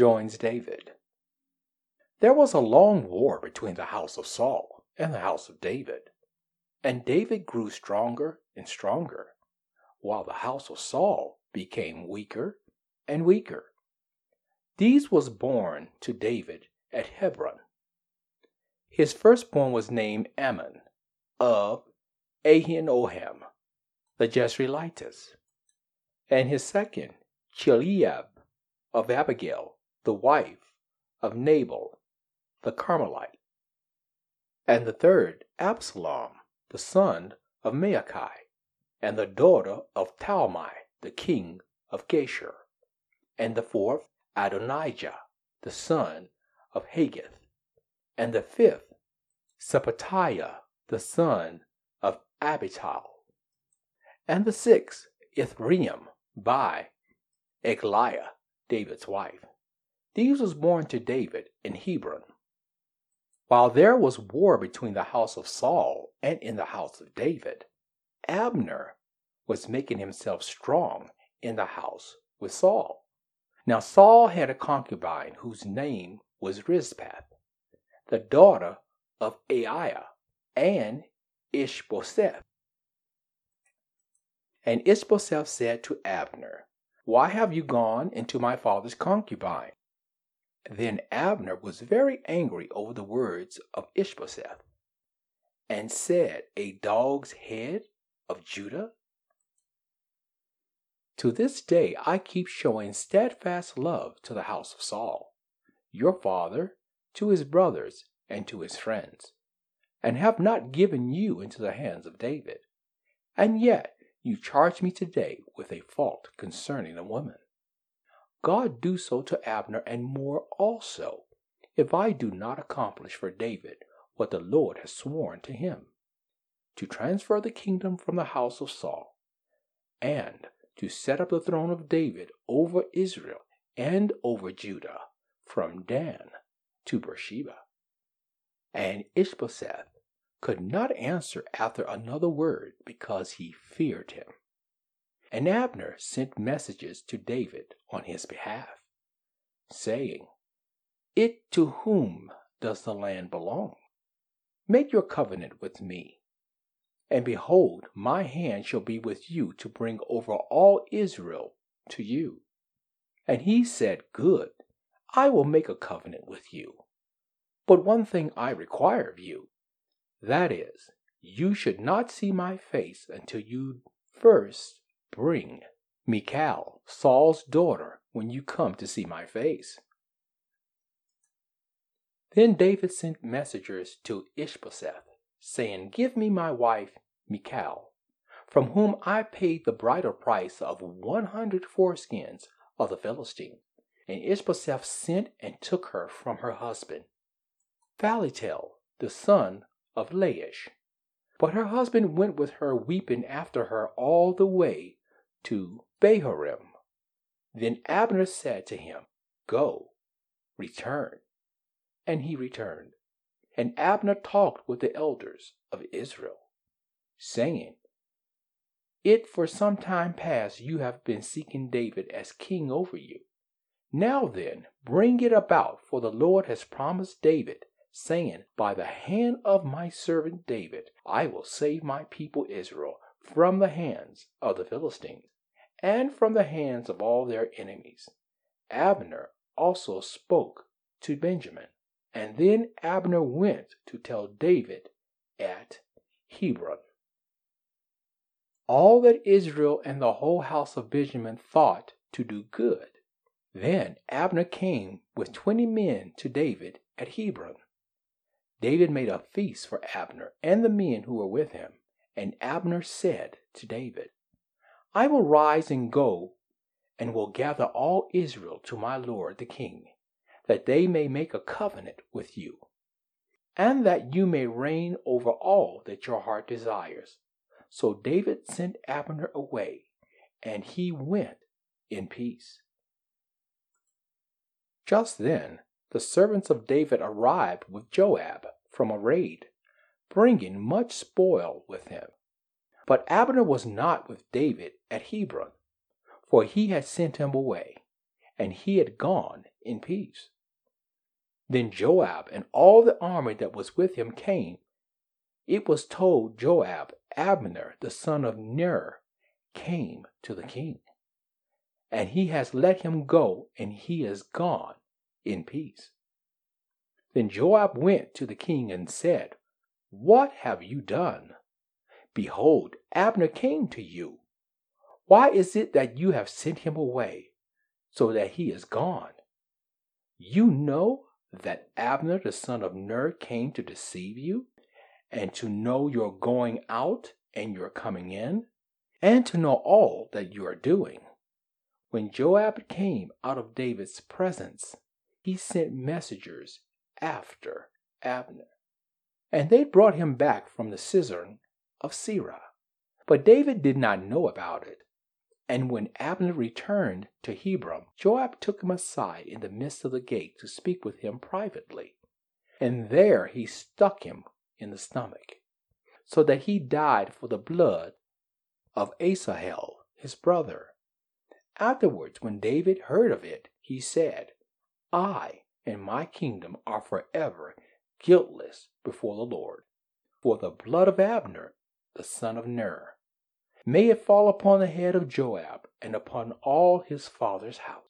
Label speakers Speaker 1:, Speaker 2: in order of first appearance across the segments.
Speaker 1: Joins David. There was a long war between the house of Saul and the house of David, and David grew stronger and stronger, while the house of Saul became weaker and weaker. These was born to David at Hebron. His firstborn was named Amnon of Ahinoam, the Jezreelites, and his second, Chileab of Abigail, the wife of Nabal, the Carmelite, and the third, Absalom, the son of Maacah, and the daughter of Talmai, the king of Geshur, and the fourth, Adonijah, the son of Haggith, and the fifth, Shephatiah, the son of Abital, and the sixth, Ithream, by Eglah, David's wife. These was born to David in Hebron. While there was war between the house of Saul and in the house of David, Abner was making himself strong in the house with Saul. Now Saul had a concubine whose name was Rizpah, the daughter of Aiah and Ishbosheth. And Ishbosheth said to Abner, Why have you gone into my father's concubine? Then Abner was very angry over the words of Ishbosheth, and said, A dog's head of Judah? To this day I keep showing steadfast love to the house of Saul, your father, to his brothers, and to his friends, and have not given you into the hands of David. And yet you charge me today with a fault concerning a woman. God do so to Abner and more also, if I do not accomplish for David what the Lord has sworn to him to transfer the kingdom from the house of Saul, and to set up the throne of David over Israel and over Judah from Dan to Beersheba. And Ishbosheth could not answer after another word because he feared him. And Abner sent messages to David on his behalf, saying, It to whom does the land belong? Make your covenant with me. And behold, my hand shall be with you to bring over all Israel to you. And he said, Good, I will make a covenant with you. But one thing I require of you, that is, you should not see my face until you first bring Michal, Saul's daughter, when you come to see my face. Then David sent messengers to Ishbosheth, saying, Give me my wife Michal, from whom I paid the bridal price of one hundred foreskins of the Philistine. And Ishbosheth sent and took her from her husband, Paltiel, the son of Laish. But her husband went with her weeping after her all the way to Bahurim. Then Abner said to him, Go, return. And he returned. And Abner talked with the elders of Israel, saying, It for some time past you have been seeking David as king over you. Now then, bring it about, for the Lord has promised David, saying, By the hand of my servant David I will save my people Israel from the hands of the Philistines, and from the hands of all their enemies. Abner also spoke to Benjamin. And then Abner went to tell David at Hebron. All that Israel and the whole house of Benjamin thought to do good. Then Abner came with twenty men to David at Hebron. David made a feast for Abner and the men who were with him, and Abner said to David, I will rise and go and will gather all Israel to my lord the king, that they may make a covenant with you, and that you may reign over all that your heart desires. So David sent Abner away, and he went in peace. Just then, the servants of David arrived with Joab from a raid, bringing much spoil with him. But Abner was not with David at Hebron, for he had sent him away, and he had gone in peace. Then Joab and all the army that was with him came. It was told Joab, Abner the son of Ner, came to the king. And he has let him go, and he is gone in peace. Then Joab went to the king and said, What have you done? Behold, Abner came to you. Why is it that you have sent him away, so that he is gone? You know that Abner the son of Ner came to deceive you, and to know your going out and your coming in, and to know all that you are doing. When Joab came out of David's presence, he sent messengers after Abner. And they brought him back from the cistern of Sirah. But David did not know about it. And when Abner returned to Hebron, Joab took him aside in the midst of the gate to speak with him privately. And there he stuck him in the stomach, so that he died for the blood of Asahel, his brother. Afterwards, when David heard of it, he said, I and my kingdom are forever guiltless before the Lord. For the blood of Abner, the son of Ner, may it fall upon the head of Joab and upon all his father's house.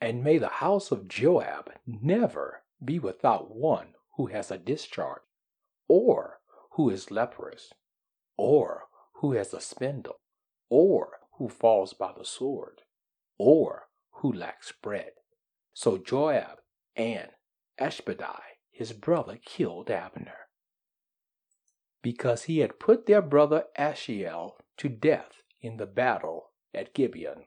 Speaker 1: And may the house of Joab never be without one who has a discharge, or who is leprous, or who has a spindle, or who falls by the sword, or who lacks bread. So Joab and Abishai, his brother, killed Abner, because he had put their brother Asahel to death in the battle at Gibeon.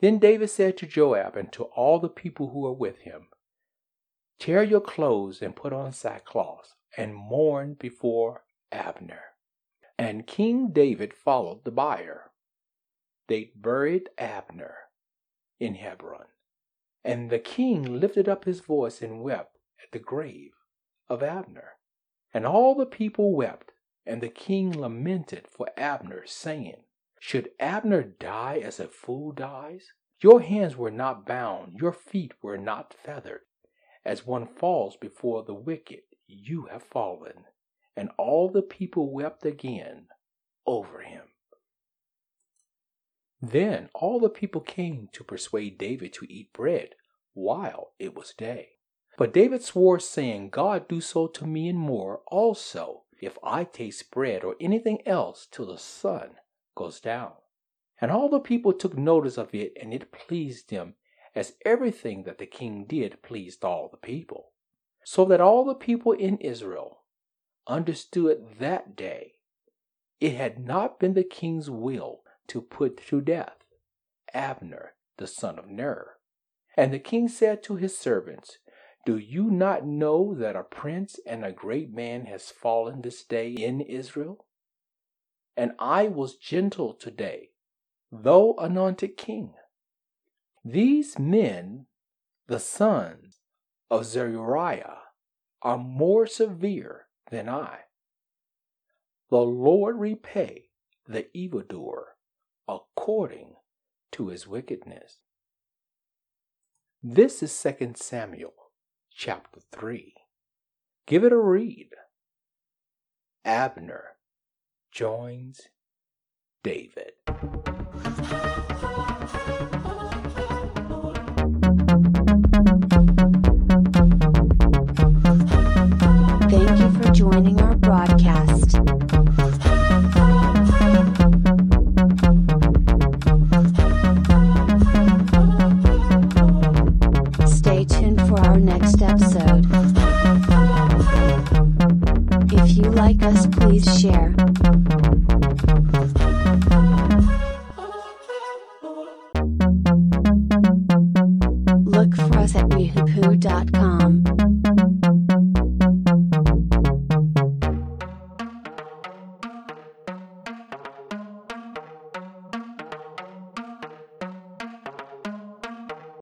Speaker 1: Then David said to Joab and to all the people who were with him, Tear your clothes and put on sackcloth, and mourn before Abner. And King David followed the bier. They buried Abner in Hebron. And the king lifted up his voice and wept at the grave of Abner. And all the people wept, and the king lamented for Abner, saying, Should Abner die as a fool dies? Your hands were not bound, your feet were not feathered. As one falls before the wicked, you have fallen. And all the people wept again over him. Then all the people came to persuade David to eat bread while it was day. But David swore, saying, God do so to me and more also, if I taste bread or anything else till the sun goes down. And all the people took notice of it, and it pleased them, as everything that the king did pleased all the people. So that all the people in Israel understood that day it had not been the king's will to put to death Abner the son of Ner. And the king said to his servants, Do you not know that a prince and a great man has fallen this day in Israel? And I was gentle today, though anointed king. These men, the sons of Zeruiah, are more severe than I. The Lord repay the evildoer according to his wickedness. This is 2 Samuel chapter 3. Give it a read. Abner joins David.
Speaker 2: Thank you for joining our broadcast. Look